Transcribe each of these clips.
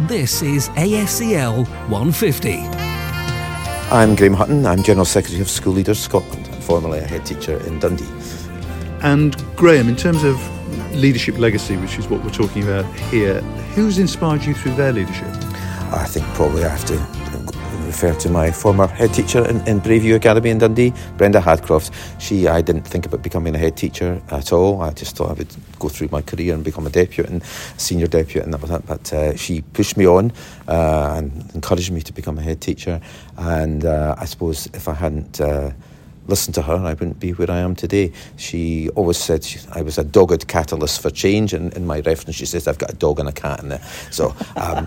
This is ASCL 150. I'm Graham Hutton. I'm General Secretary of School Leaders Scotland and formerly a head teacher in Dundee. And Graham, in terms of leadership legacy, which is what we're talking about here, who's inspired you through their leadership? I think probably I have to refer to my former head teacher in, in Braeview Academy in Dundee, Brenda Hadcroft. She, I didn't think about becoming a head teacher at all. I just thought I would go through my career and become a deputy and senior deputy and that was that. But uh, she pushed me on uh, and encouraged me to become a head teacher. And uh, I suppose if I hadn't uh, listened to her, I wouldn't be where I am today. She always said she, I was a dogged catalyst for change. And in my reference, she says I've got a dog and a cat in there. So. Um,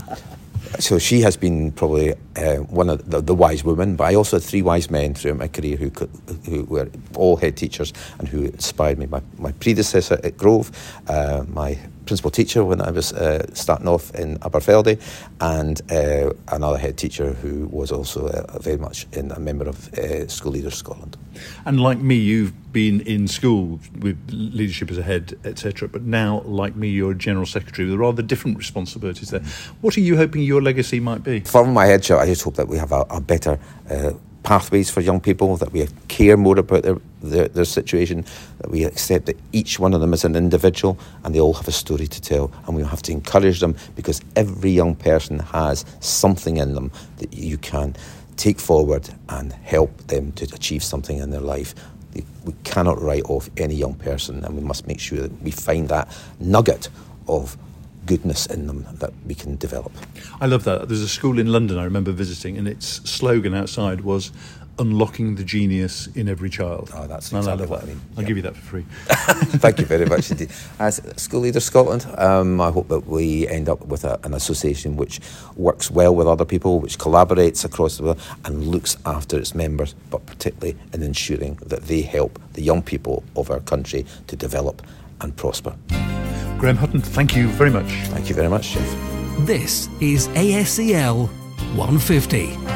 so she has been probably uh, one of the, the, wise women, but I also had three wise men throughout my career who, could, who were all head teachers and who inspired me. My, my predecessor at Grove, uh, my principal teacher when I was uh, starting off in Aberfeldy, and uh, another head teacher who was also uh, very much in, a member of uh, School Leaders Scotland. And like me, you've been in school with leadership as a head, etc. But now, like me, you're a general secretary with rather different responsibilities there. What are you hoping your legacy might be? From my headship, I just hope that we have a, a better uh, pathways for young people, that we care more about their, their, their, situation, that we accept that each one of them is an individual and they all have a story to tell. And we have to encourage them because every young person has something in them that you can take forward and help them to achieve something in their life. We cannot write off any young person and we must make sure that we find that nugget of goodness in them that we can develop. I love that. There's a school in London I remember visiting, and its slogan outside was unlocking the genius in every child. Oh, that's exactly what I mean. I'll give you that for free. Thank you very much indeed. As School Leader Scotland, um, I hope that we end up with a, an association which works well with other people, which collaborates across the world and looks after its members, but particularly in ensuring that they help the young people of our country to develop and prosper. Graham Hutton, thank you very much. Thank you very much, Geoff. This is ASCL 150.